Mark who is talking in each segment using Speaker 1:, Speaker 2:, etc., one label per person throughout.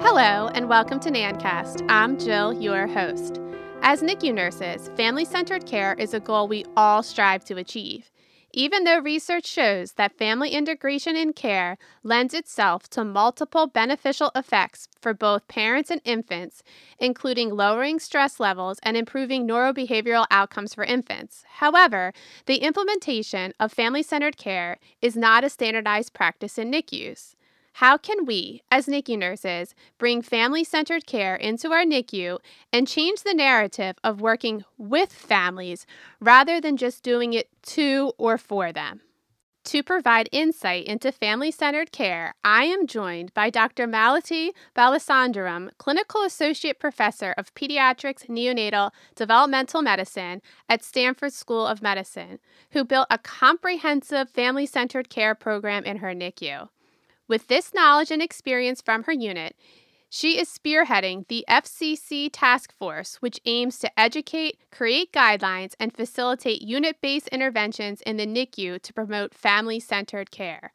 Speaker 1: Hello, and welcome to NANNcast. I'm Jill, your host. As NICU nurses, family centered care is a goal we all strive to achieve. Even though research shows that family integration in care lends itself to multiple beneficial effects for both parents and infants, including lowering stress levels and improving neurobehavioral outcomes for infants. However, the implementation of family centered care is not a standardized practice in NICUs. How can we, as NICU nurses, bring family centered care into our NICU and change the narrative of working with families rather than just doing it to or for them? To provide insight into family centered care, I am joined by Dr. Malathi Balasundaram, Clinical Associate Professor of Pediatrics Neonatal Developmental Medicine at Stanford School of Medicine, who built a comprehensive family centered care program in her NICU. With this knowledge and experience from her unit, she is spearheading the FCC task force, which aims to educate, create guidelines, and facilitate unit based interventions in the NICU to promote family centered care.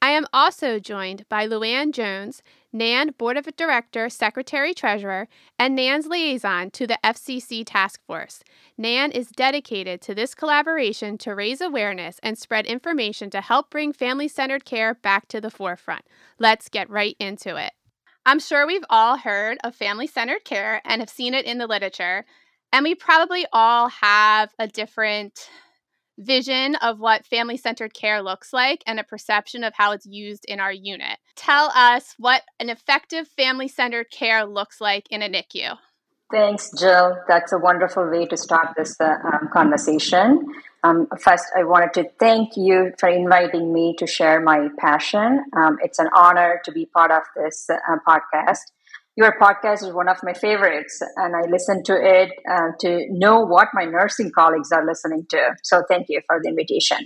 Speaker 1: I am also joined by Luann Jones, NANN Board of Director, Secretary Treasurer, and NANN's liaison to the FCC Task Force. NANN is dedicated to this collaboration to raise awareness and spread information to help bring family centered care back to the forefront. Let's get right into it. I'm sure we've all heard of family centered care and have seen it in the literature, and we probably all have a different vision of what family centered care looks like and a perception of how it's used in our unit. Tell us what an effective family centered care looks like in a NICU.
Speaker 2: Thanks, Jill. That's a wonderful way to start this uh, um, conversation. Um, first, I wanted to thank you for inviting me to share my passion. Um, it's an honor to be part of this uh, podcast your podcast is one of my favorites, and I listen to it uh, to know what my nursing colleagues are listening to. So, thank you for the invitation.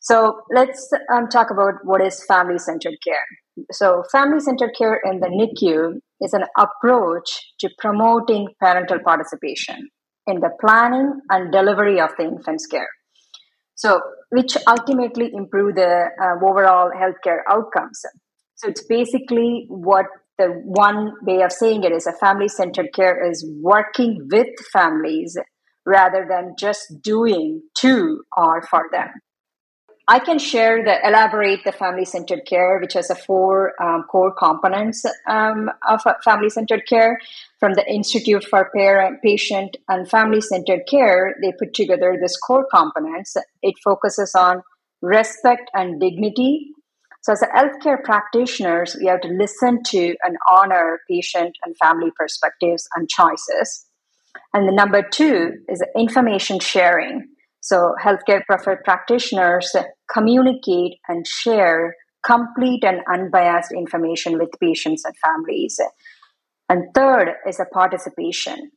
Speaker 2: So, let's um, talk about what is family centered care. So, family centered care in the NICU is an approach to promoting parental participation in the planning and delivery of the infant's care. So, which ultimately improve the uh, overall healthcare outcomes. So, it's basically what the one way of saying it is a family centered care is working with families rather than just doing to or for them. I can share the elaborate the family centered care, which has a four um, core components um, of family centered care. From the Institute for Parent, Patient, and Family Centered Care, they put together this core components. It focuses on respect and dignity, so, as a healthcare practitioners, we have to listen to and honor patient and family perspectives and choices. And the number two is information sharing. So, healthcare practitioners communicate and share complete and unbiased information with patients and families. And third is a participation.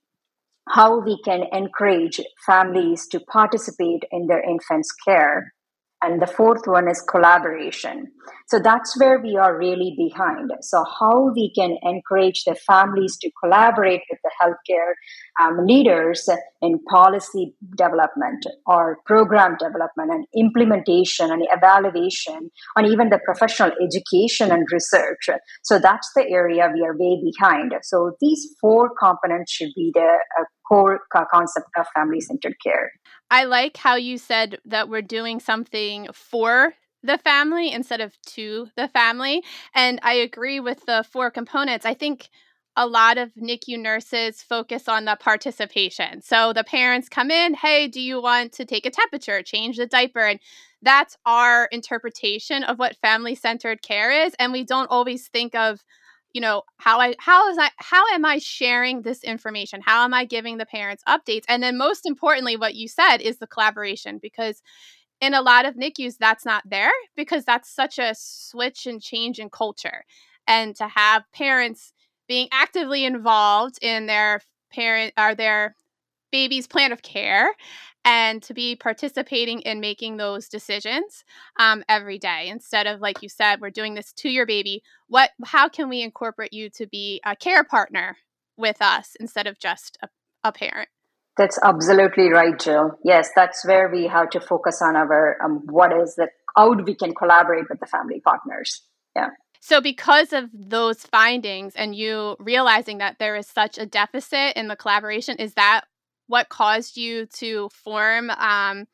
Speaker 2: How we can encourage families to participate in their infant's care and the fourth one is collaboration. So that's where we are really behind. So, how we can encourage the families to collaborate with the healthcare um, leaders in policy development or program development and implementation and evaluation, and even the professional education and research. So, that's the area we are way behind. So, these four components should be the uh, core concept of family centered care.
Speaker 1: I like how you said that we're doing something for the family instead of to the family. And I agree with the four components. I think a lot of NICU nurses focus on the participation. So the parents come in, hey, do you want to take a temperature, change the diaper? And that's our interpretation of what family centered care is. And we don't always think of you know how i how is i how am i sharing this information? How am i giving the parents updates? And then most importantly what you said is the collaboration because in a lot of nicus that's not there because that's such a switch and change in culture. And to have parents being actively involved in their parent are their baby's plan of care and to be participating in making those decisions um, every day instead of like you said we're doing this to your baby what how can we incorporate you to be a care partner with us instead of just a, a parent
Speaker 2: That's absolutely right, Jill. Yes, that's where we have to focus on our um, what is that how we can collaborate with the family partners. Yeah.
Speaker 1: So, because of those findings and you realizing that there is such a deficit in the collaboration, is that what caused you to form um,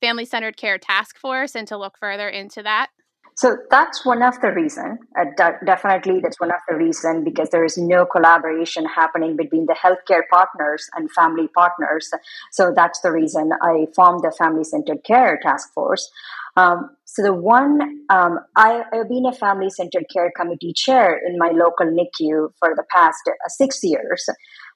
Speaker 1: Family Centered Care Task Force and to look further into that?
Speaker 2: So that's one of the reason. Uh, de- definitely, that's one of the reason because there is no collaboration happening between the healthcare partners and family partners. So that's the reason I formed the Family Centered Care Task Force. Um, so the one um, I, have been a family centered care committee chair in my local NICU for the past uh, six years,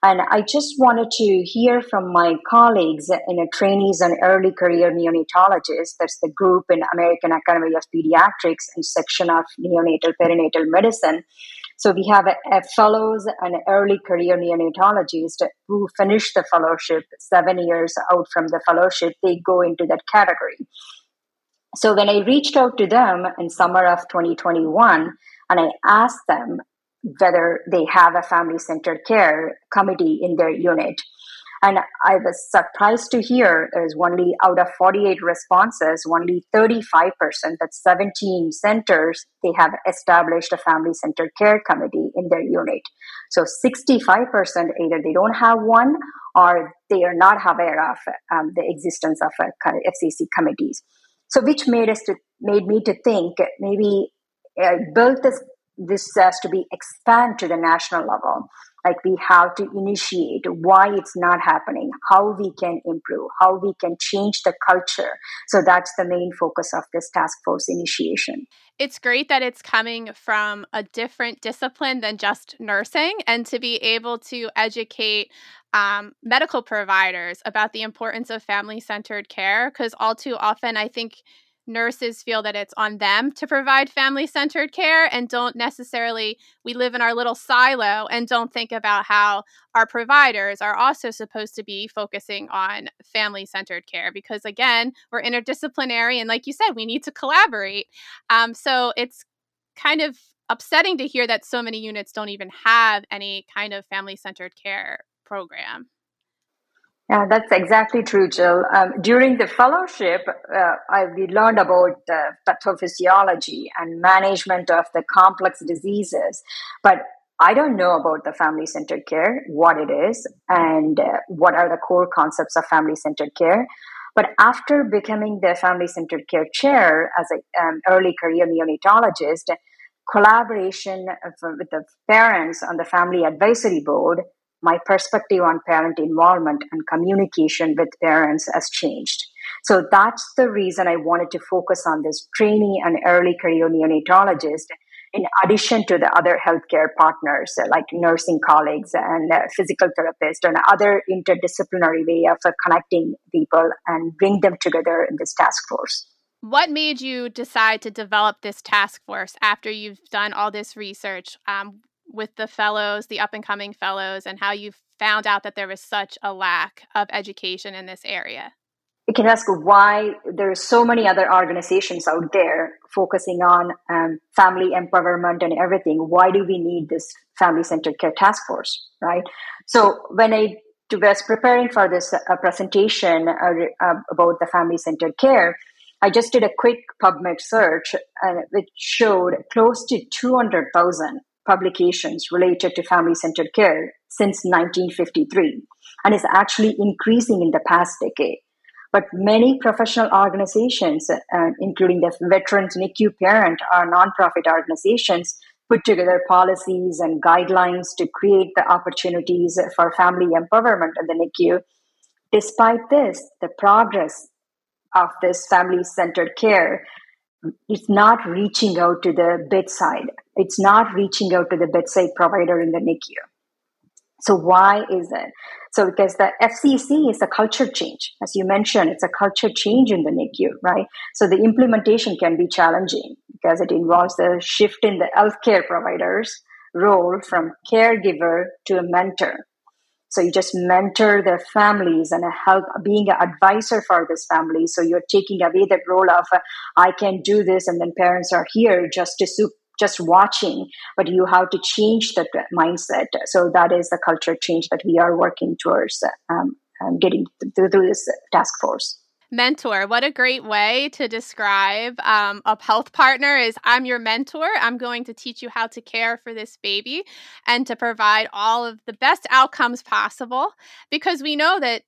Speaker 2: and I just wanted to hear from my colleagues in a trainees and early career neonatologists. That's the group in American Academy of Pediatrics and section of neonatal perinatal medicine. So we have a, a fellows and early career neonatologist who finish the fellowship seven years out from the fellowship. They go into that category. So when I reached out to them in summer of 2021 and I asked them whether they have a family centered care committee in their unit. And I was surprised to hear there's only out of 48 responses, only 35%, that's 17 centers, they have established a family centered care committee in their unit. So 65% either they don't have one or they are not aware of um, the existence of FCC committees. So, which made us to made me to think maybe uh, build this this has to be expand to the national level. Like we have to initiate why it's not happening, how we can improve, how we can change the culture. So that's the main focus of this task force initiation.
Speaker 1: It's great that it's coming from a different discipline than just nursing and to be able to educate um, medical providers about the importance of family centered care because all too often I think nurses feel that it's on them to provide family centered care and don't necessarily, we live in our little silo and don't think about how our providers are also supposed to be focusing on family centered care because, again, we're interdisciplinary. And like you said, we need to collaborate. Um, so it's kind of upsetting to hear that so many units don't even have any kind of family centered care program.
Speaker 2: Yeah, that's exactly true, Jill. Um, during the fellowship, uh, I, we learned about uh, pathophysiology and management of the complex diseases, but I don't know about the family centered care, what it is, and uh, what are the core concepts of family centered care. But after becoming the family centered care chair as an um, early career neonatologist, collaboration with the parents on the family advisory board my perspective on parent involvement and communication with parents has changed. So that's the reason I wanted to focus on this trainee and early career neonatologist in addition to the other healthcare partners like nursing colleagues and physical therapists and other interdisciplinary way of connecting people and bring them together in this task force.
Speaker 1: What made you decide to develop this task force after you've done all this research? Um, with the fellows, the up and coming fellows, and how you found out that there was such a lack of education in this area?
Speaker 2: You can ask why there are so many other organizations out there focusing on um, family empowerment and everything. Why do we need this family centered care task force, right? So when I was preparing for this uh, presentation uh, uh, about the family centered care, I just did a quick PubMed search, uh, which showed close to 200,000 publications related to family centered care since 1953 and is actually increasing in the past decade. But many professional organizations, uh, including the Veterans NICU Parent, are nonprofit organizations, put together policies and guidelines to create the opportunities for family empowerment in the NICU. Despite this, the progress of this family centered care is not reaching out to the bedside it's not reaching out to the bedside provider in the NICU. So why is it? So because the FCC is a culture change, as you mentioned, it's a culture change in the NICU, right? So the implementation can be challenging because it involves the shift in the healthcare provider's role from caregiver to a mentor. So you just mentor the families and help being an advisor for this family. So you're taking away that role of uh, I can do this, and then parents are here just to just watching, but you have to change that mindset. So that is the culture change that we are working towards um, um, getting through, through this task force
Speaker 1: mentor what a great way to describe um, a health partner is i'm your mentor i'm going to teach you how to care for this baby and to provide all of the best outcomes possible because we know that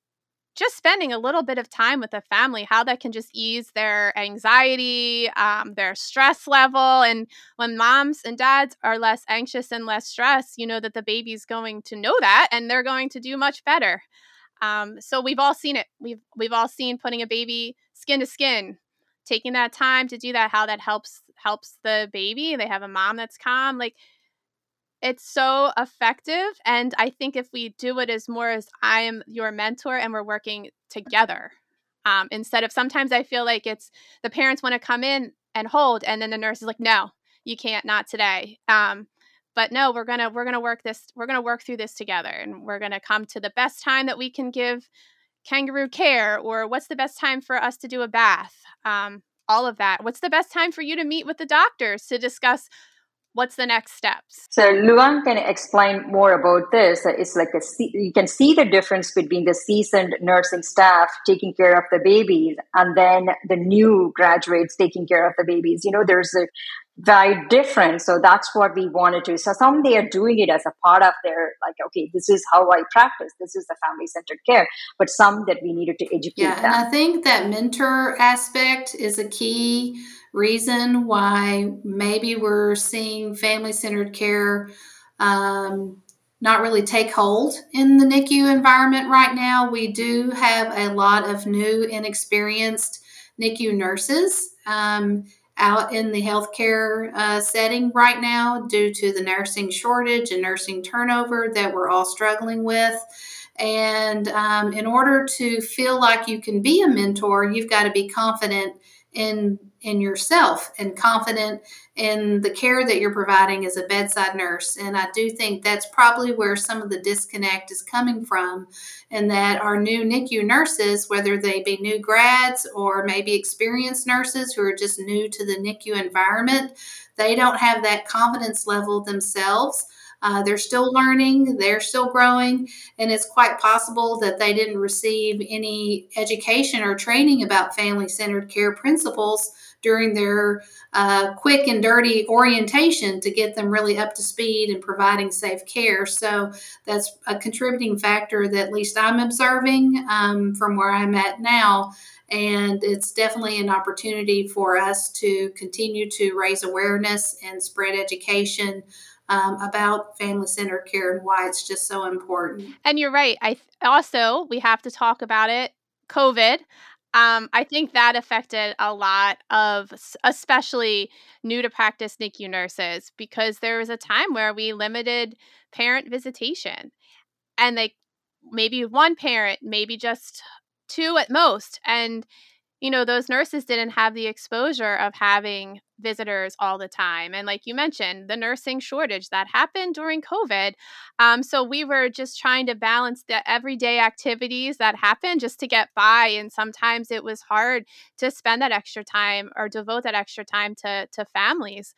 Speaker 1: just spending a little bit of time with a family, how that can just ease their anxiety, um, their stress level. And when moms and dads are less anxious and less stressed, you know that the baby's going to know that and they're going to do much better. Um, so we've all seen it. We've we've all seen putting a baby skin to skin, taking that time to do that. How that helps helps the baby. They have a mom that's calm. Like it's so effective, and I think if we do it as more as I am your mentor and we're working together, um, instead of sometimes I feel like it's the parents want to come in and hold, and then the nurse is like, no, you can't, not today. Um, but no we're gonna we're gonna work this we're gonna work through this together and we're gonna come to the best time that we can give kangaroo care or what's the best time for us to do a bath um, all of that. What's the best time for you to meet with the doctors to discuss what's the next steps?
Speaker 2: So Luann can explain more about this. It's like a you can see the difference between the seasoned nursing staff taking care of the babies and then the new graduates taking care of the babies. You know there's a very different. So that's what we wanted to. So some they are doing it as a part of their like, okay, this is how I practice. This is the family centered care. But some that we needed to educate.
Speaker 3: Yeah,
Speaker 2: them.
Speaker 3: and I think that mentor aspect is a key reason why maybe we're seeing family centered care. Um, not really take hold in the NICU environment right now. We do have a lot of new, inexperienced NICU nurses. Um, out in the healthcare uh, setting right now due to the nursing shortage and nursing turnover that we're all struggling with. And um, in order to feel like you can be a mentor, you've got to be confident in in yourself and confident in the care that you're providing as a bedside nurse. And I do think that's probably where some of the disconnect is coming from, and that our new NICU nurses, whether they be new grads or maybe experienced nurses who are just new to the NICU environment, they don't have that confidence level themselves. Uh, they're still learning, they're still growing, and it's quite possible that they didn't receive any education or training about family centered care principles during their uh, quick and dirty orientation to get them really up to speed and providing safe care. So that's a contributing factor that at least I'm observing um, from where I'm at now. And it's definitely an opportunity for us to continue to raise awareness and spread education um, about family centered care and why it's just so important.
Speaker 1: And you're right. I th- also we have to talk about it. COVID. Um, I think that affected a lot of, especially new to practice NICU nurses, because there was a time where we limited parent visitation, and like maybe one parent, maybe just two at most, and you know, those nurses didn't have the exposure of having visitors all the time. And like you mentioned, the nursing shortage that happened during COVID. Um, so we were just trying to balance the everyday activities that happened just to get by. And sometimes it was hard to spend that extra time or devote that extra time to, to families.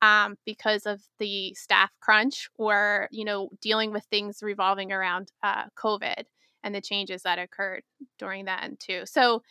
Speaker 1: Um, because of the staff crunch or you know dealing with things revolving around uh, covid and the changes that occurred during that too so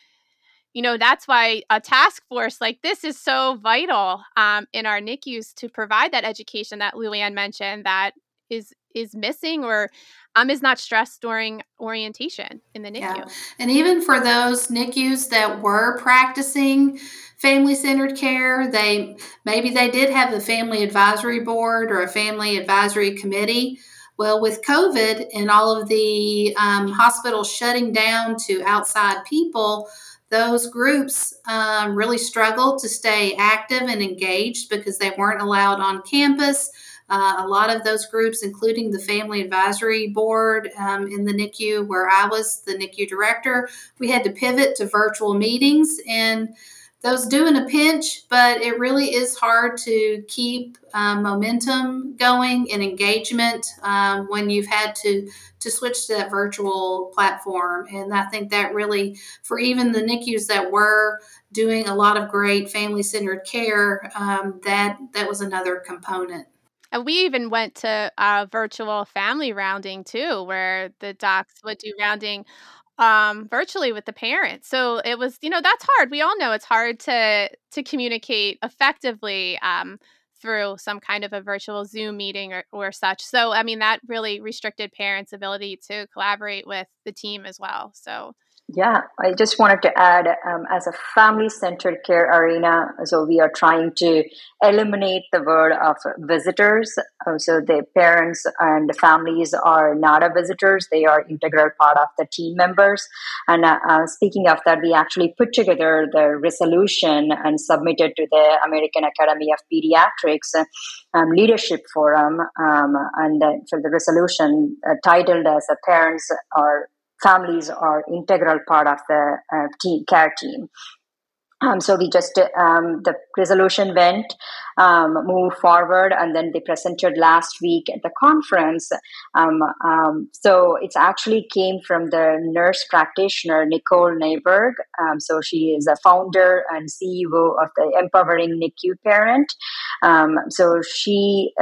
Speaker 1: you know that's why a task force like this is so vital um, in our NICUs to provide that education that Luann mentioned that is is missing or um, is not stressed during orientation in the NICU. Yeah.
Speaker 3: And even for those NICUs that were practicing family centered care, they maybe they did have a family advisory board or a family advisory committee. Well, with COVID and all of the um, hospitals shutting down to outside people, those groups um, really struggled to stay active and engaged because they weren't allowed on campus. Uh, a lot of those groups, including the Family Advisory Board um, in the NICU, where I was the NICU director, we had to pivot to virtual meetings. And those do in a pinch, but it really is hard to keep um, momentum going and engagement um, when you've had to to switch to that virtual platform. And I think that really, for even the NICUs that were doing a lot of great family centered care, um, that that was another component.
Speaker 1: And we even went to a virtual family rounding too, where the docs would do rounding um, virtually with the parents. So it was, you know, that's hard. We all know it's hard to to communicate effectively um, through some kind of a virtual Zoom meeting or, or such. So I mean, that really restricted parents' ability to collaborate with the team as well. So
Speaker 2: yeah, I just wanted to add um, as a family centered care arena, so we are trying to eliminate the word of visitors. Uh, so the parents and families are not a visitors, they are integral part of the team members. And uh, uh, speaking of that, we actually put together the resolution and submitted to the American Academy of Pediatrics um, Leadership Forum. Um, and for the resolution uh, titled as a Parents are families are integral part of the uh, team, care team. Um, so we just um, the resolution went um, move forward, and then they presented last week at the conference. Um, um, so it's actually came from the nurse practitioner Nicole Nyberg. Um, so she is a founder and CEO of the Empowering NICU Parent. so she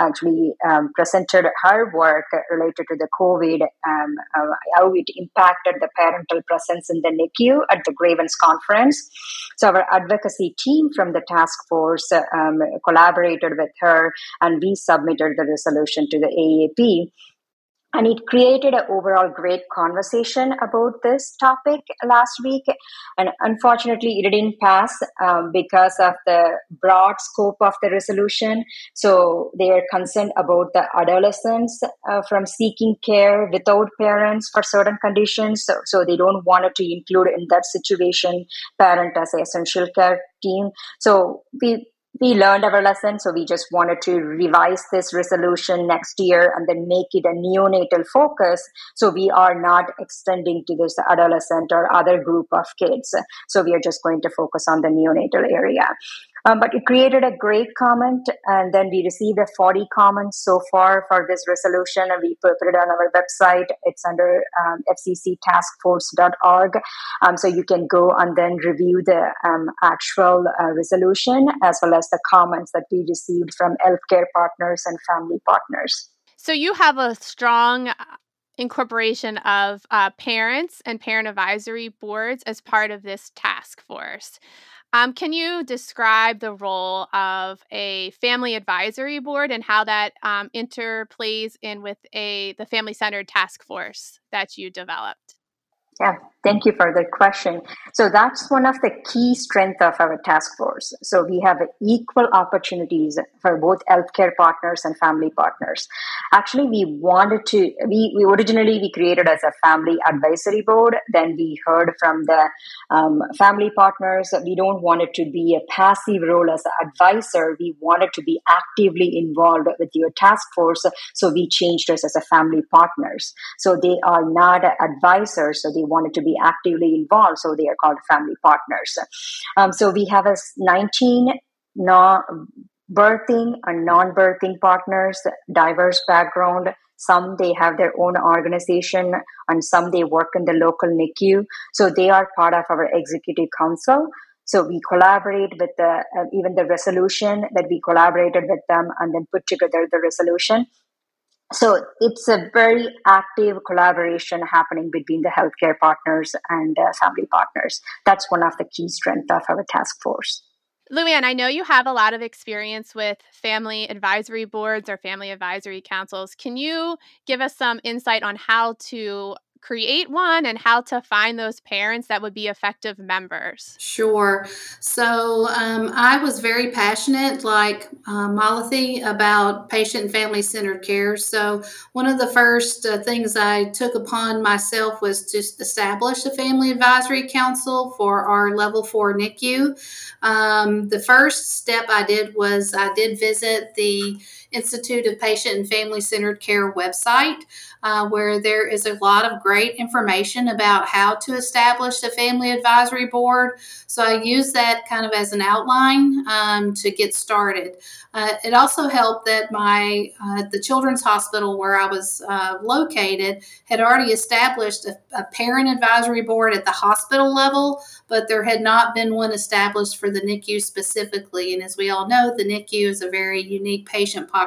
Speaker 2: actually presented her work related to the COVID, uh, how it impacted the parental presence in the NICU at the Gravens conference. So our advocacy team from the task force um, collaborated with her, and we submitted the resolution to the AAP and it created an overall great conversation about this topic last week. And unfortunately it didn't pass um, because of the broad scope of the resolution. So they are concerned about the adolescents uh, from seeking care without parents for certain conditions. So, so they don't want it to include in that situation parent as an essential care team. So we we learned our lesson, so we just wanted to revise this resolution next year and then make it a neonatal focus. So we are not extending to this adolescent or other group of kids. So we are just going to focus on the neonatal area. Um, but it created a great comment, and then we received a 40 comments so far for this resolution, and we put it on our website. It's under um, fcctaskforce.org. Um, so you can go and then review the um, actual uh, resolution as well as the comments that we received from healthcare partners and family partners.
Speaker 1: So you have a strong uh, incorporation of uh, parents and parent advisory boards as part of this task force. Um, can you describe the role of a family advisory board and how that um, interplays in with a the family centered task force that you developed?
Speaker 2: Yeah, thank you for the question. So that's one of the key strengths of our task force. So we have equal opportunities for both healthcare partners and family partners. Actually, we wanted to, we, we originally we created as a family advisory board. Then we heard from the um, family partners that we don't want it to be a passive role as an advisor. We wanted to be actively involved with your task force. So we changed us as a family partners. So they are not advisors. So they wanted to be actively involved, so they are called family partners. Um, so we have a 19 non birthing and non-birthing partners, diverse background. Some they have their own organization, and some they work in the local NICU. So they are part of our executive council. So we collaborate with the uh, even the resolution that we collaborated with them and then put together the resolution so it's a very active collaboration happening between the healthcare partners and uh, family partners. That's one of the key strengths of our task force.
Speaker 1: Luann, I know you have a lot of experience with family advisory boards or family advisory councils. Can you give us some insight on how to create one and how to find those parents that would be effective members?
Speaker 3: Sure. So um, I was very passionate, like uh, Malathi, about patient and family centered care. So one of the first uh, things I took upon myself was to establish a family advisory council for our level four NICU. Um, the first step I did was I did visit the Institute of Patient and Family Centered Care website, uh, where there is a lot of great information about how to establish a family advisory board. So I use that kind of as an outline um, to get started. Uh, it also helped that my uh, the Children's Hospital where I was uh, located had already established a, a parent advisory board at the hospital level, but there had not been one established for the NICU specifically. And as we all know, the NICU is a very unique patient population.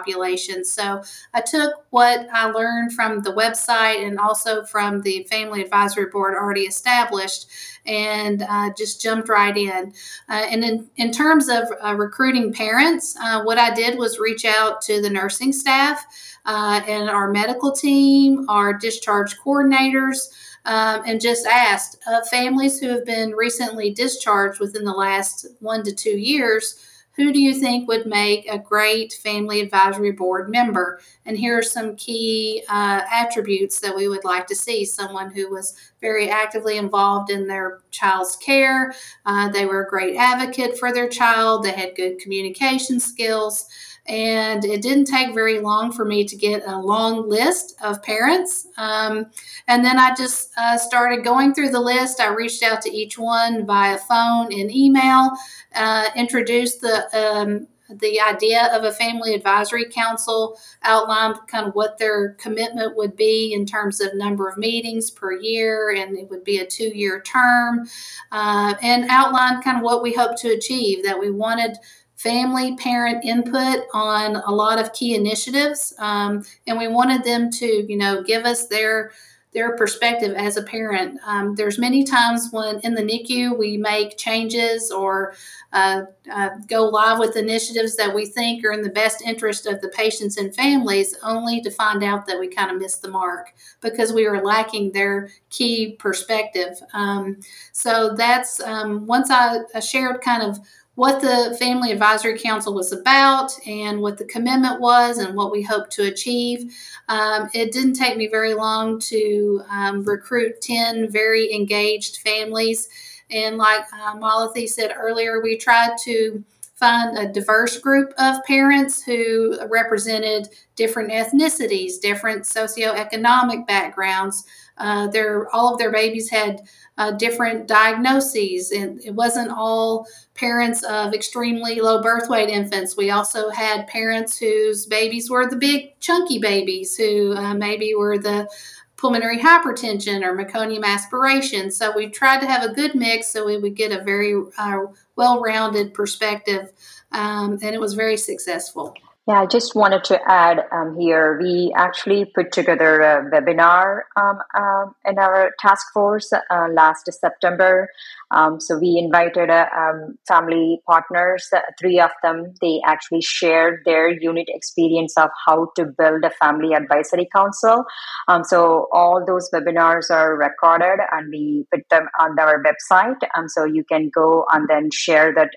Speaker 3: So I took what I learned from the website and also from from the Family Advisory Board already established and uh, just jumped right in. Uh, and in, in terms of uh, recruiting parents, uh, what I did was reach out to the nursing staff uh, and our medical team, our discharge coordinators. Um, and just asked uh, families who have been recently discharged within the last one to two years who do you think would make a great family advisory board member? And here are some key uh, attributes that we would like to see someone who was very actively involved in their child's care, uh, they were a great advocate for their child, they had good communication skills. And it didn't take very long for me to get a long list of parents. Um, and then I just uh, started going through the list. I reached out to each one via phone and email, uh, introduced the um, the idea of a family advisory council outlined kind of what their commitment would be in terms of number of meetings per year, and it would be a two year term, uh, and outlined kind of what we hope to achieve that we wanted family parent input on a lot of key initiatives um, and we wanted them to you know give us their their perspective as a parent. Um, there's many times when in the nicu we make changes or uh, uh, go live with initiatives that we think are in the best interest of the patients and families only to find out that we kind of missed the mark because we were lacking their key perspective. Um, so that's um, once I, I shared kind of what the Family Advisory Council was about and what the commitment was and what we hope to achieve. Um, it didn't take me very long to um, recruit 10 very engaged families. And like uh, Malathi said earlier, we tried to find a diverse group of parents who represented different ethnicities, different socioeconomic backgrounds. Uh, their all of their babies had uh, different diagnoses. And it wasn't all parents of extremely low birth weight infants. We also had parents whose babies were the big, chunky babies, who uh, maybe were the pulmonary hypertension or meconium aspiration. So we tried to have a good mix so we would get a very uh, well rounded perspective. Um, and it was very successful.
Speaker 2: Yeah, I just wanted to add um, here, we actually put together a webinar um, um, in our task force uh, last September. Um, so we invited uh, um, family partners, uh, three of them. They actually shared their unit experience of how to build a family advisory council. Um, so all those webinars are recorded and we put them on our website. so you can go and then share that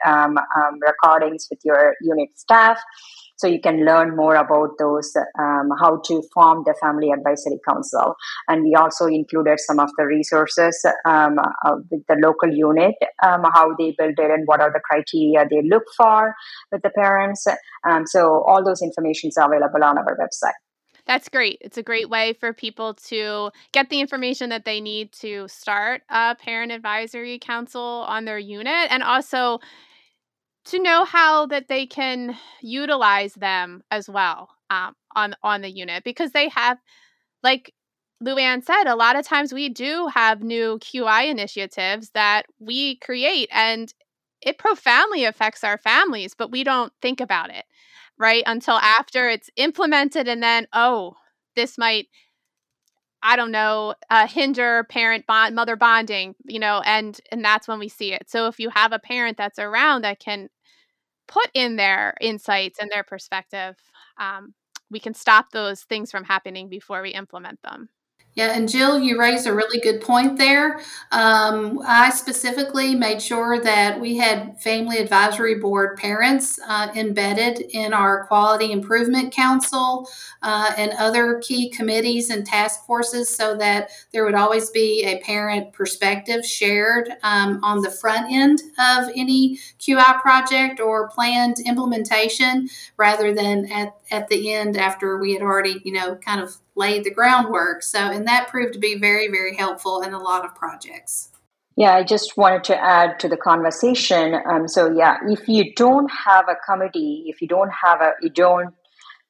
Speaker 2: recordings with your unit staff so you can learn more about those um, how to form the family advisory council. And we also included some of the resources um, uh, with the local unit um, how they build it and what are the criteria they look for with the parents. Um, so all those information are available on our website.
Speaker 1: That's great. It's a great way for people to get the information that they need to start a parent advisory council on their unit and also to know how that they can utilize them as well um, on on the unit because they have like Luann said, a lot of times we do have new QI initiatives that we create and it profoundly affects our families, but we don't think about it, right? Until after it's implemented and then, oh, this might I don't know, uh, hinder parent bond, mother bonding, you know, and and that's when we see it. So if you have a parent that's around that can put in their insights and their perspective, um, we can stop those things from happening before we implement them.
Speaker 3: Yeah, and Jill, you raised a really good point there. Um, I specifically made sure that we had Family Advisory Board parents uh, embedded in our Quality Improvement Council uh, and other key committees and task forces so that there would always be a parent perspective shared um, on the front end of any QI project or planned implementation rather than at, at the end after we had already, you know, kind of laid the groundwork. So, and that proved to be very, very helpful in a lot of projects.
Speaker 2: Yeah, I just wanted to add to the conversation. Um, so, yeah, if you don't have a committee, if you don't have a, you don't,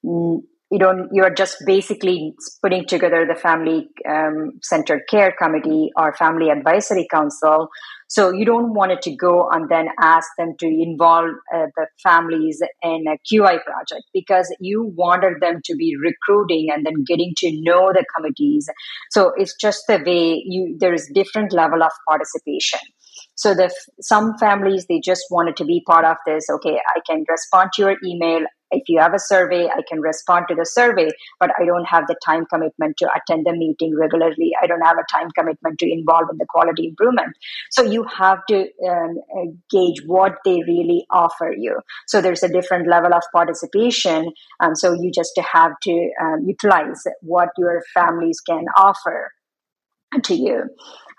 Speaker 2: you don't, you're just basically putting together the family um, centered care committee or family advisory council. So you don't want it to go and then ask them to involve uh, the families in a QI project because you wanted them to be recruiting and then getting to know the committees. So it's just the way you there is different level of participation. So the some families they just wanted to be part of this. Okay, I can respond to your email if you have a survey, I can respond to the survey, but I don't have the time commitment to attend the meeting regularly. I don't have a time commitment to involve in the quality improvement. So you have to um, uh, gauge what they really offer you. So there's a different level of participation. Um, so you just have to um, utilize what your families can offer to you.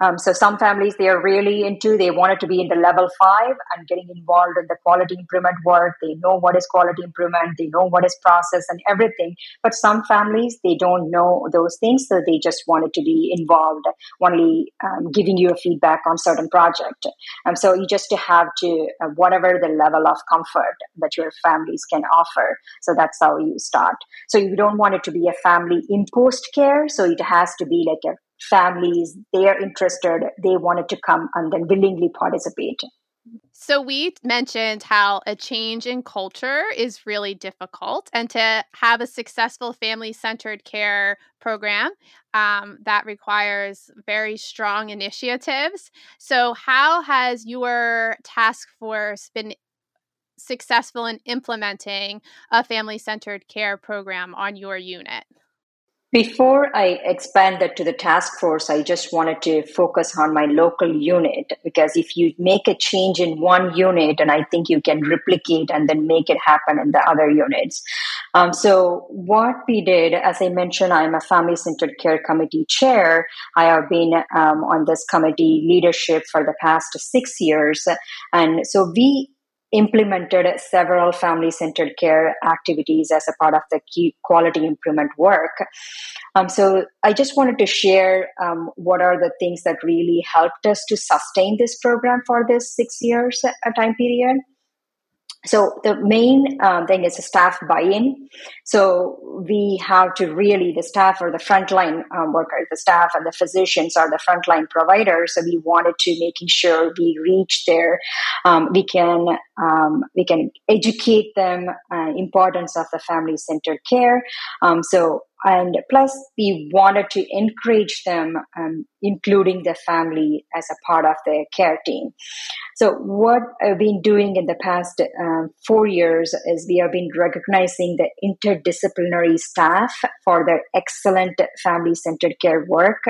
Speaker 2: Um, so some families they are really into they wanted to be in the level five and getting involved in the quality improvement work. They know what is quality improvement, they know what is process and everything. But some families they don't know those things, so they just wanted to be involved, only um, giving you a feedback on certain project. Um, so you just have to uh, whatever the level of comfort that your families can offer. So that's how you start. So you don't want it to be a family imposed care. So it has to be like a families, they are interested, they wanted to come and then willingly participate.
Speaker 1: So, we mentioned how a change in culture is really difficult, and to have a successful family centered care program um, that requires very strong initiatives. So, how has your task force been successful in implementing a family centered care program on your unit?
Speaker 2: Before I expand that to the task force, I just wanted to focus on my local unit because if you make a change in one unit, and I think you can replicate and then make it happen in the other units. Um, so, what we did, as I mentioned, I'm a family centered care committee chair. I have been um, on this committee leadership for the past six years. And so, we implemented several family centered care activities as a part of the key quality improvement work. Um, so I just wanted to share um, what are the things that really helped us to sustain this program for this six years time period. So the main um, thing is staff buy-in. So we have to really the staff or the frontline um, workers, the staff and the physicians are the frontline providers. So we wanted to making sure we reach there. Um, we can um, we can educate them uh, importance of the family centered care. Um, so and plus we wanted to encourage them um, including the family as a part of the care team. So what i've been doing in the past um, four years is we have been recognizing the interdisciplinary staff for their excellent family-centered care work.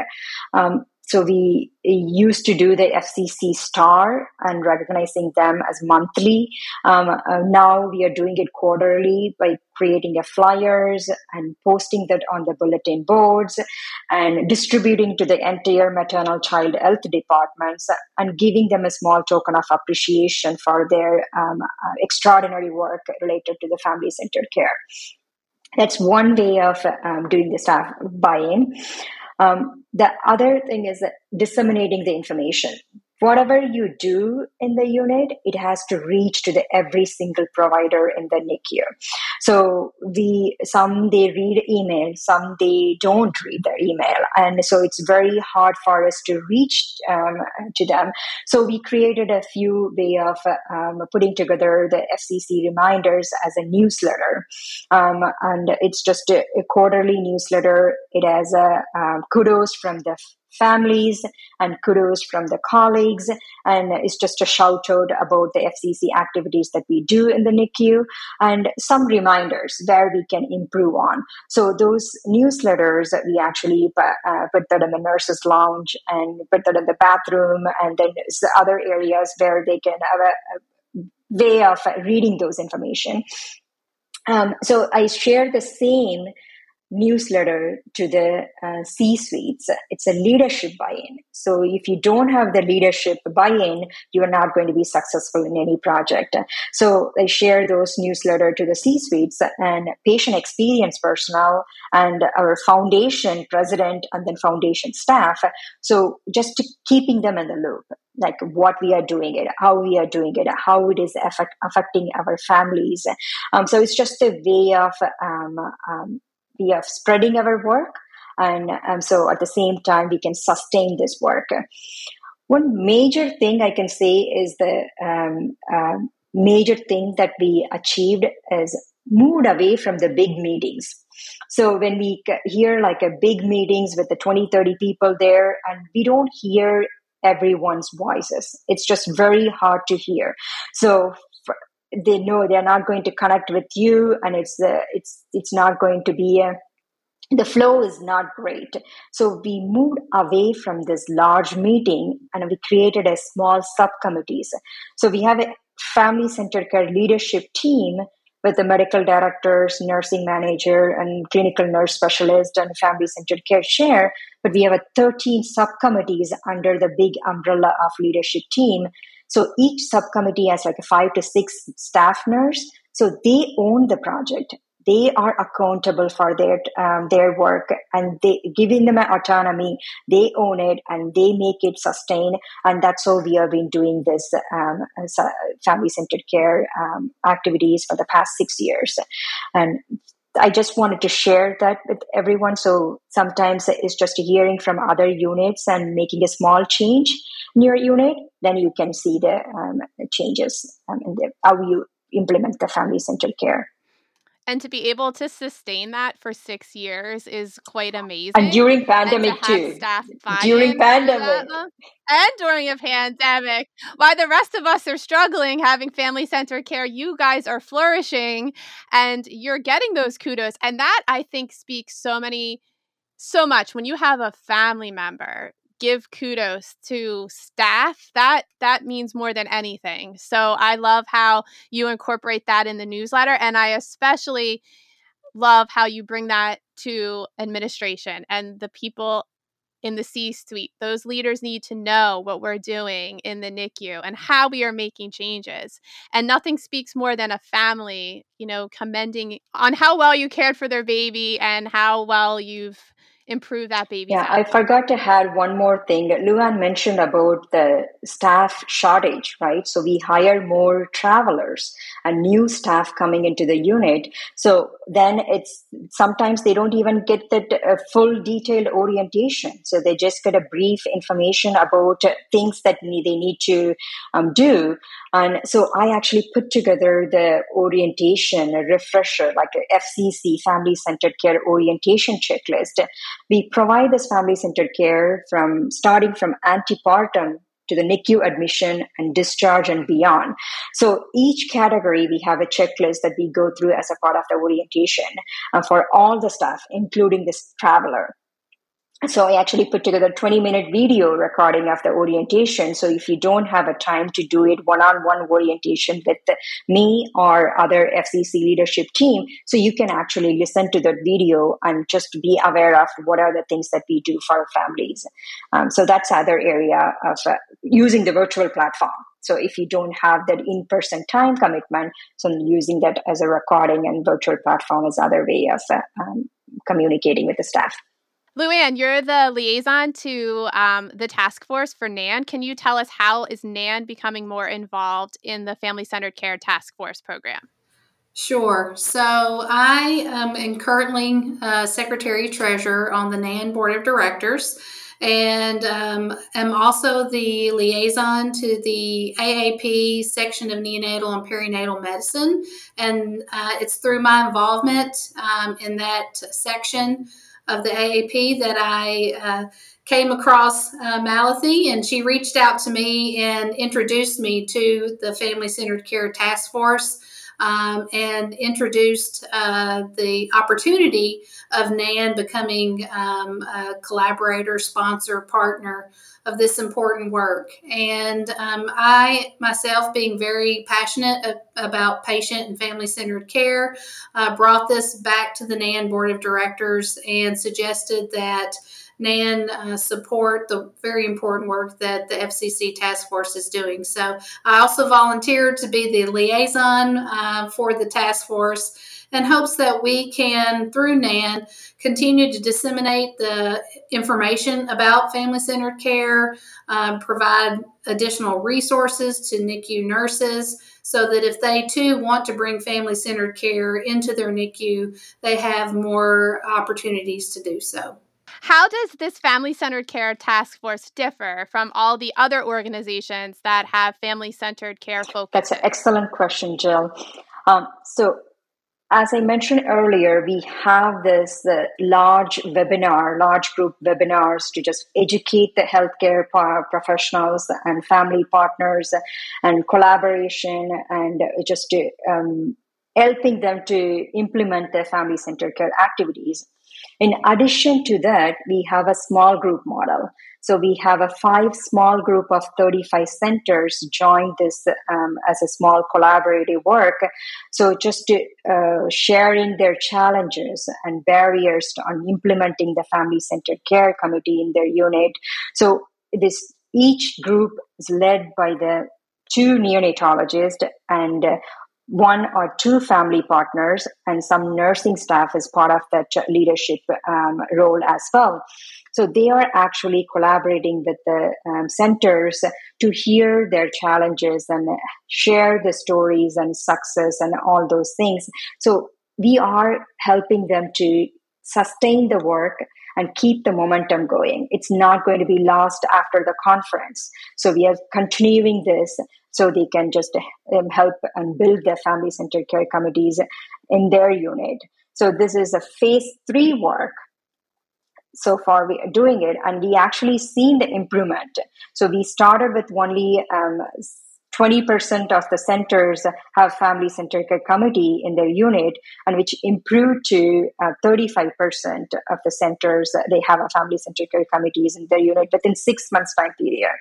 Speaker 2: Um, so we used to do the FCC star and recognizing them as monthly. Um, uh, now we are doing it quarterly by creating a flyers and posting that on the bulletin boards and distributing to the entire maternal child health departments and giving them a small token of appreciation for their um, uh, extraordinary work related to the family centered care. That's one way of um, doing the staff buy-in. Um, the other thing is disseminating the information whatever you do in the unit, it has to reach to the every single provider in the NICU. So we some they read email, some they don't read their email, and so it's very hard for us to reach um, to them. So we created a few way of um, putting together the FCC reminders as a newsletter, um, and it's just a, a, quarterly newsletter. It has a um, kudos from the families and kudos from the colleagues. And it's just a shout out about the FCC activities that we do in the NICU and some reminders where we can improve on. So those newsletters we actually uh, put that in the nurses lounge and put that in the bathroom and then other areas where they can have a, a way of reading those information. Um, so I share the same newsletter to the uh, C suites. It's a leadership buy in. So if you don't have the leadership buy in, you are not going to be successful in any project. So I share those newsletter to the C suites and patient experience personnel and our foundation president and then foundation staff. So just keeping them in the loop like what we are doing it, how we are doing it, how it is affect, affecting our families. Um, so it's just a way of um, um, we are spreading our work and um, so at the same time we can sustain this work one major thing I can say is the um, uh, major thing that we achieved is moved away from the big meetings. So when we hear like a big meetings with the 20, 30 people there, and we don't hear everyone's voices, it's just very hard to hear. So they know they're not going to connect with you, and it's the it's it's not going to be a the flow is not great. So we moved away from this large meeting and we created a small subcommittees. So we have a family centered care leadership team with the medical directors, nursing manager, and clinical nurse specialist and family centered care chair. But we have a 13 subcommittees under the big umbrella of leadership team. So each subcommittee has like a five to six staff nurse. So they own the project. They are accountable for their um, their work and they giving them an autonomy they own it and they make it sustain. And that's how we have been doing this um, family centered care um, activities for the past six years. And I just wanted to share that with everyone. So sometimes it's just hearing from other units and making a small change in your unit. Then you can see the um, changes um, in the, how you implement the family centered care.
Speaker 1: And to be able to sustain that for six years is quite amazing.
Speaker 2: And during pandemic and to too. During pandemic.
Speaker 1: and during a pandemic. While the rest of us are struggling having family centered care, you guys are flourishing and you're getting those kudos. And that I think speaks so many so much when you have a family member give kudos to staff that that means more than anything so i love how you incorporate that in the newsletter and i especially love how you bring that to administration and the people in the C suite. Those leaders need to know what we're doing in the NICU and how we are making changes. And nothing speaks more than a family, you know, commending on how well you cared for their baby and how well you've improve that baby.
Speaker 2: Yeah, I forgot to add one more thing. Luann mentioned about the staff shortage, right? So we hire more travelers and new staff coming into the unit. So then it's sometimes they don't even get the uh, full detailed orientation. So they just get a brief information about things that they need to um, do. And so I actually put together the orientation, a refresher, like a FCC, Family Centered Care Orientation Checklist. We provide this family centered care from starting from antepartum to the NICU admission and discharge and beyond. So each category, we have a checklist that we go through as a part of the orientation uh, for all the staff, including this traveler so I actually put together a 20 minute video recording of the orientation. So if you don't have a time to do it one on one orientation with me or other FCC leadership team, so you can actually listen to that video and just be aware of what are the things that we do for our families. Um, so that's other area of uh, using the virtual platform. So if you don't have that in person time commitment, so using that as a recording and virtual platform is other way of uh, um, communicating with the staff.
Speaker 1: Luann, you're the liaison to um, the task force for NANN. Can you tell us how is NANN becoming more involved in the Family Centered Care Task Force program?
Speaker 3: Sure. So I am currently uh, Secretary Treasurer on the NANN Board of Directors and um, am also the liaison to the AAP section of neonatal and perinatal medicine. And uh, it's through my involvement um, in that section of the AAP that I uh, came across uh, Malathi, and she reached out to me and introduced me to the Family Centered Care Task Force. Um, and introduced uh, the opportunity of NANN becoming um, a collaborator, sponsor, partner of this important work. And um, I myself, being very passionate about patient and family centered care, uh, brought this back to the NANN board of directors and suggested that. NANN uh, support the very important work that the FCC task force is doing. So I also volunteered to be the liaison uh, for the task force in hopes that we can, through NANN, continue to disseminate the information about family centered care, um, provide additional resources to NICU nurses so that if they too want to bring family centered care into their NICU, they have more opportunities to do so.
Speaker 1: How does this family centered care task force differ from all the other organizations that have family centered care focus?
Speaker 2: That's an excellent question, Jill. Um, so, as I mentioned earlier, we have this uh, large webinar, large group webinars to just educate the healthcare professionals and family partners and collaboration and just to, um, helping them to implement their family centered care activities. In addition to that, we have a small group model. So we have a five small group of 35 centers join this um, as a small collaborative work. So just to, uh, sharing their challenges and barriers on implementing the family centered care committee in their unit. So this each group is led by the two neonatologists and one or two family partners and some nursing staff as part of that leadership um, role as well. So they are actually collaborating with the um, centers to hear their challenges and share the stories and success and all those things. So we are helping them to sustain the work and keep the momentum going. It's not going to be lost after the conference. So we are continuing this so they can just um, help and build their family centered care committees in their unit. So this is a phase three work. So far, we are doing it, and we actually seen the improvement. So we started with only um, 20% of the centers have family centered care committee in their unit and which improved to uh, 35% of the centers they have a family centered care committees in their unit within six months time period.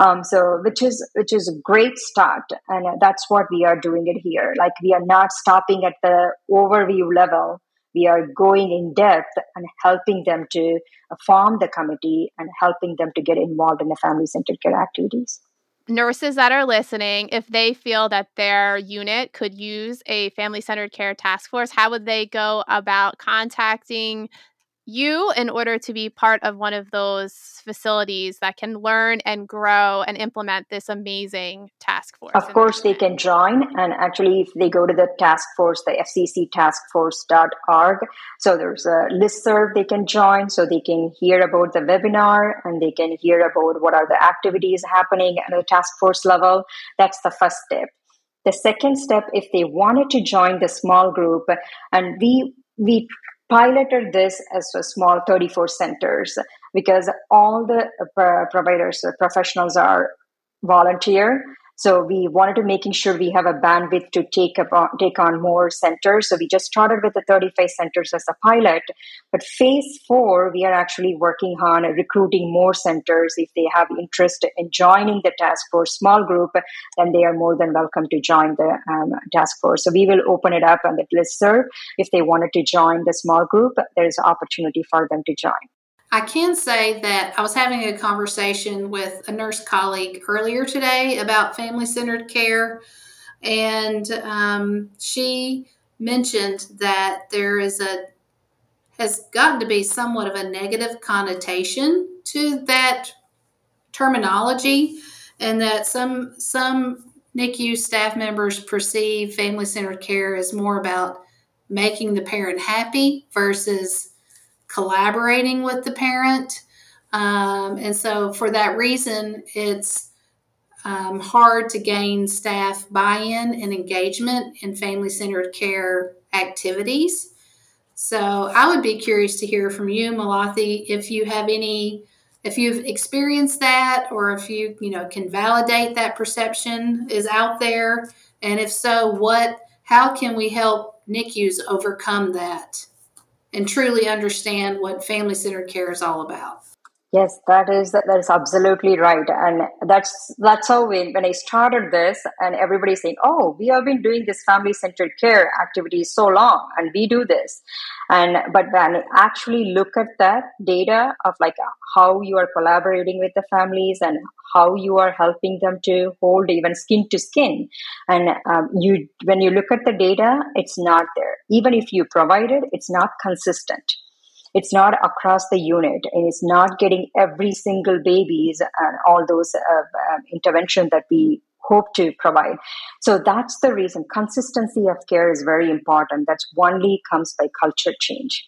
Speaker 2: Um, so which is which is a great start and that's what we are doing it here. Like we are not stopping at the overview level. We are going in depth and helping them to form the committee and helping them to get involved in the family centered care activities
Speaker 1: nurses that are listening, if they feel that their unit could use a family centered care task force, how would they go about contacting you in order to be part of one of those facilities that can learn and grow and implement this amazing task force?
Speaker 2: Of course, they can join. And actually, if they go to the task force, the fcctaskforce.org, so there's a list serve they can join so they can hear about the webinar and they can hear about what are the activities happening at the task force level. That's the first step. The second step, if they wanted to join the small group, and we we piloted this as a small 34 centers because all the uh, providers, uh, professionals are volunteer so we wanted to making sure we have a bandwidth to take up on, take on more centers. So we just started with the 35 centers as a pilot. But phase four, we are actually working on recruiting more centers. If they have interest in joining the task force small group, then they are more than welcome to join the um, task force. So we will open it up on the list serve. If they wanted to join the small group, there is opportunity for them to join.
Speaker 3: I can say that I was having a conversation with a nurse colleague earlier today about family centered care, and um, she mentioned that there is a has gotten to be somewhat of a negative connotation to that terminology, and that some some NICU staff members perceive family centered care as more about making the parent happy versus collaborating with the parent. Um, and so, for that reason, it's um, hard to gain staff buy in and engagement in family centered care activities. So, I would be curious to hear from you, Malathi, if you have any, if you've experienced that, or if you, you know, can validate that perception is out there. And if so, what, how can we help NICUs overcome that? And truly understand what family centered care is all about.
Speaker 2: Yes, that is that is absolutely right, and that's that's how when I started this, and everybody saying, "Oh, we have been doing this family centered care activity so long, and we do this," and but when I actually look at that data of like how you are collaborating with the families and how you are helping them to hold even skin to skin, and um, you when you look at the data, it's not there. Even if you provide it, it's not consistent it's not across the unit and it's not getting every single babies and all those uh, um, intervention that we hope to provide so that's the reason consistency of care is very important that's only comes by culture change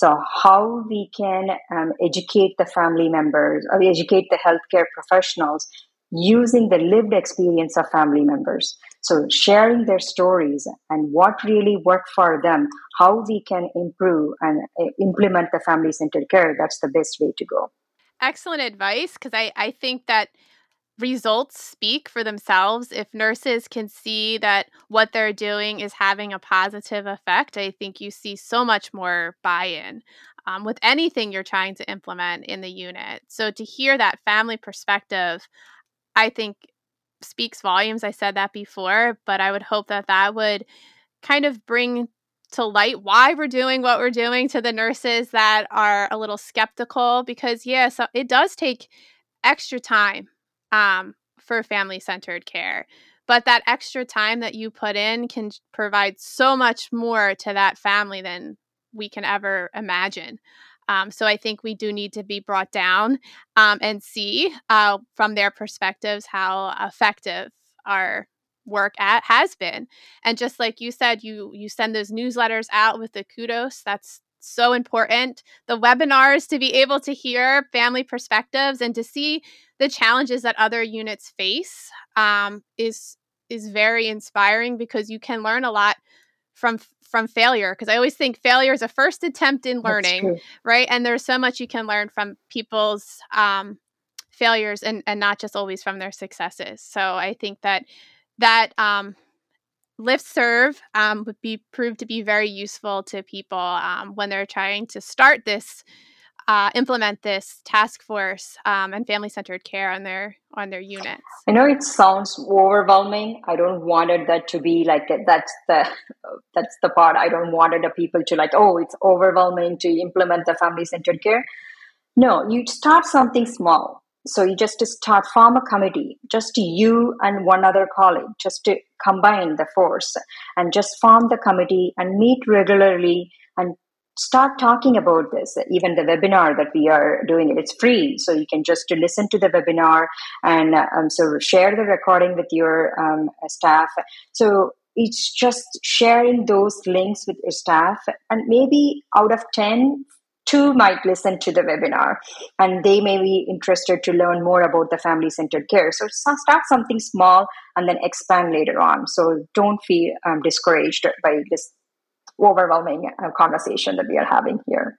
Speaker 2: So, how we can um, educate the family members or educate the healthcare professionals using the lived experience of family members. So, sharing their stories and what really worked for them, how we can improve and uh, implement the family centered care, that's the best way to go.
Speaker 1: Excellent advice because I, I think that results speak for themselves. If nurses can see that what they're doing is having a positive effect, I think you see so much more buy in um, with anything you're trying to implement in the unit. So to hear that family perspective, I think speaks volumes. I said that before, but I would hope that that would kind of bring to light why we're doing what we're doing to the nurses that are a little skeptical because yes yeah, so it does take extra time um, for family centered care but that extra time that you put in can provide so much more to that family than we can ever imagine um, so I think we do need to be brought down um, and see uh, from their perspectives how effective our work at has been. And just like you said, you you send those newsletters out with the kudos. That's so important. The webinars to be able to hear family perspectives and to see the challenges that other units face um, is is very inspiring because you can learn a lot from from failure because i always think failure is a first attempt in learning right? And there's so much you can learn from people's um, failures and and not just always from their successes. So i think that that um, listserv um, would be proved to be very useful to people um, when they're trying to start this uh, implement this task force um, and family centered care on their on their units?
Speaker 2: I know it sounds overwhelming. I don't wanted that to be like that's the that's the part. I don't wanted the people to like oh it's overwhelming to implement the family centered care. No, you start something small. So you just start form a committee, just you and one other colleague, just to combine the force and just form the committee and meet regularly and start talking about this. Even the webinar that we are doing it it's free. So you can just listen to the webinar and um, so share the recording with your um, staff. So it's just sharing those links with your staff. And maybe out of 10 two might listen to the webinar and they may be interested to learn more about the family centered care so start something small and then expand later on so don't feel um, discouraged by this overwhelming uh, conversation that we are having here.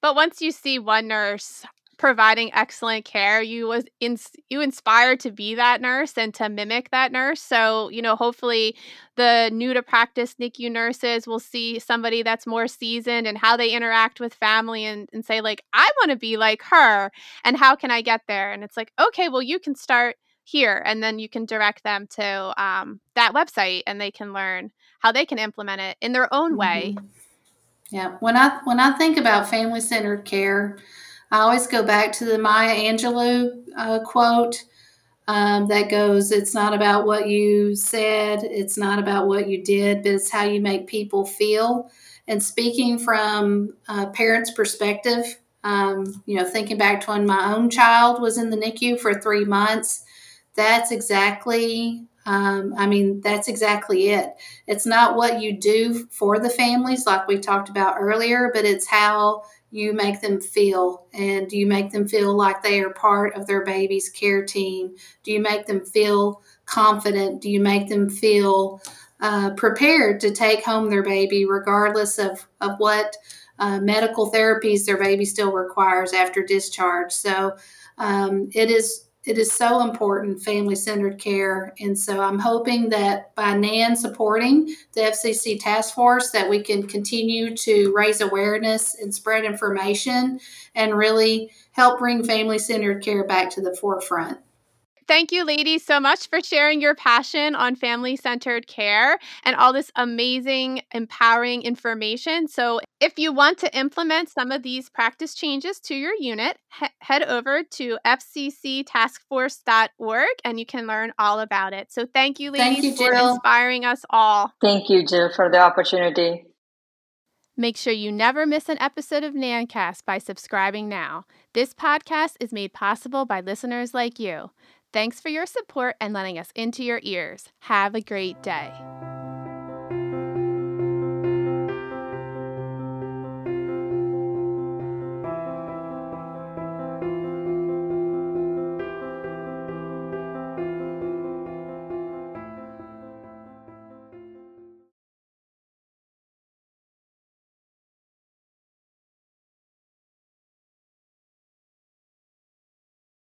Speaker 1: But once you see one nurse providing excellent care, you was in, you inspired to be that nurse and to mimic that nurse. So you know, hopefully, the new to practice NICU nurses will see somebody that's more seasoned and how they interact with family and, and say like, I want to be like her, and how can I get there? And it's like, okay, well, you can start here and then you can direct them to um, that website and they can learn how they can implement it in their own way mm-hmm.
Speaker 3: yeah when i when i think about family centered care i always go back to the maya angelou uh, quote um, that goes it's not about what you said it's not about what you did but it's how you make people feel and speaking from a parent's perspective um, you know thinking back to when my own child was in the nicu for three months that's exactly um, I mean, that's exactly it. It's not what you do for the families, like we talked about earlier, but it's how you make them feel. And do you make them feel like they are part of their baby's care team? Do you make them feel confident? Do you make them feel uh, prepared to take home their baby, regardless of, of what uh, medical therapies their baby still requires after discharge? So um, it is it is so important, family centered care. And so I'm hoping that by NANN supporting the FCC task force, that we can continue to raise awareness and spread information and really help bring family centered care back to the forefront.
Speaker 1: Thank you, ladies, so much for sharing your passion on family centered care and all this amazing, empowering information. So, if you want to implement some of these practice changes to your unit, he- head over to fcctaskforce.org and you can learn all about it. So, thank you, ladies, thank you, for inspiring us all.
Speaker 2: Thank you, Jill, for the opportunity.
Speaker 1: Make sure you never miss an episode of NANNcast by subscribing now. This podcast is made possible by listeners like you. Thanks for your support and letting us into your ears. Have a great day.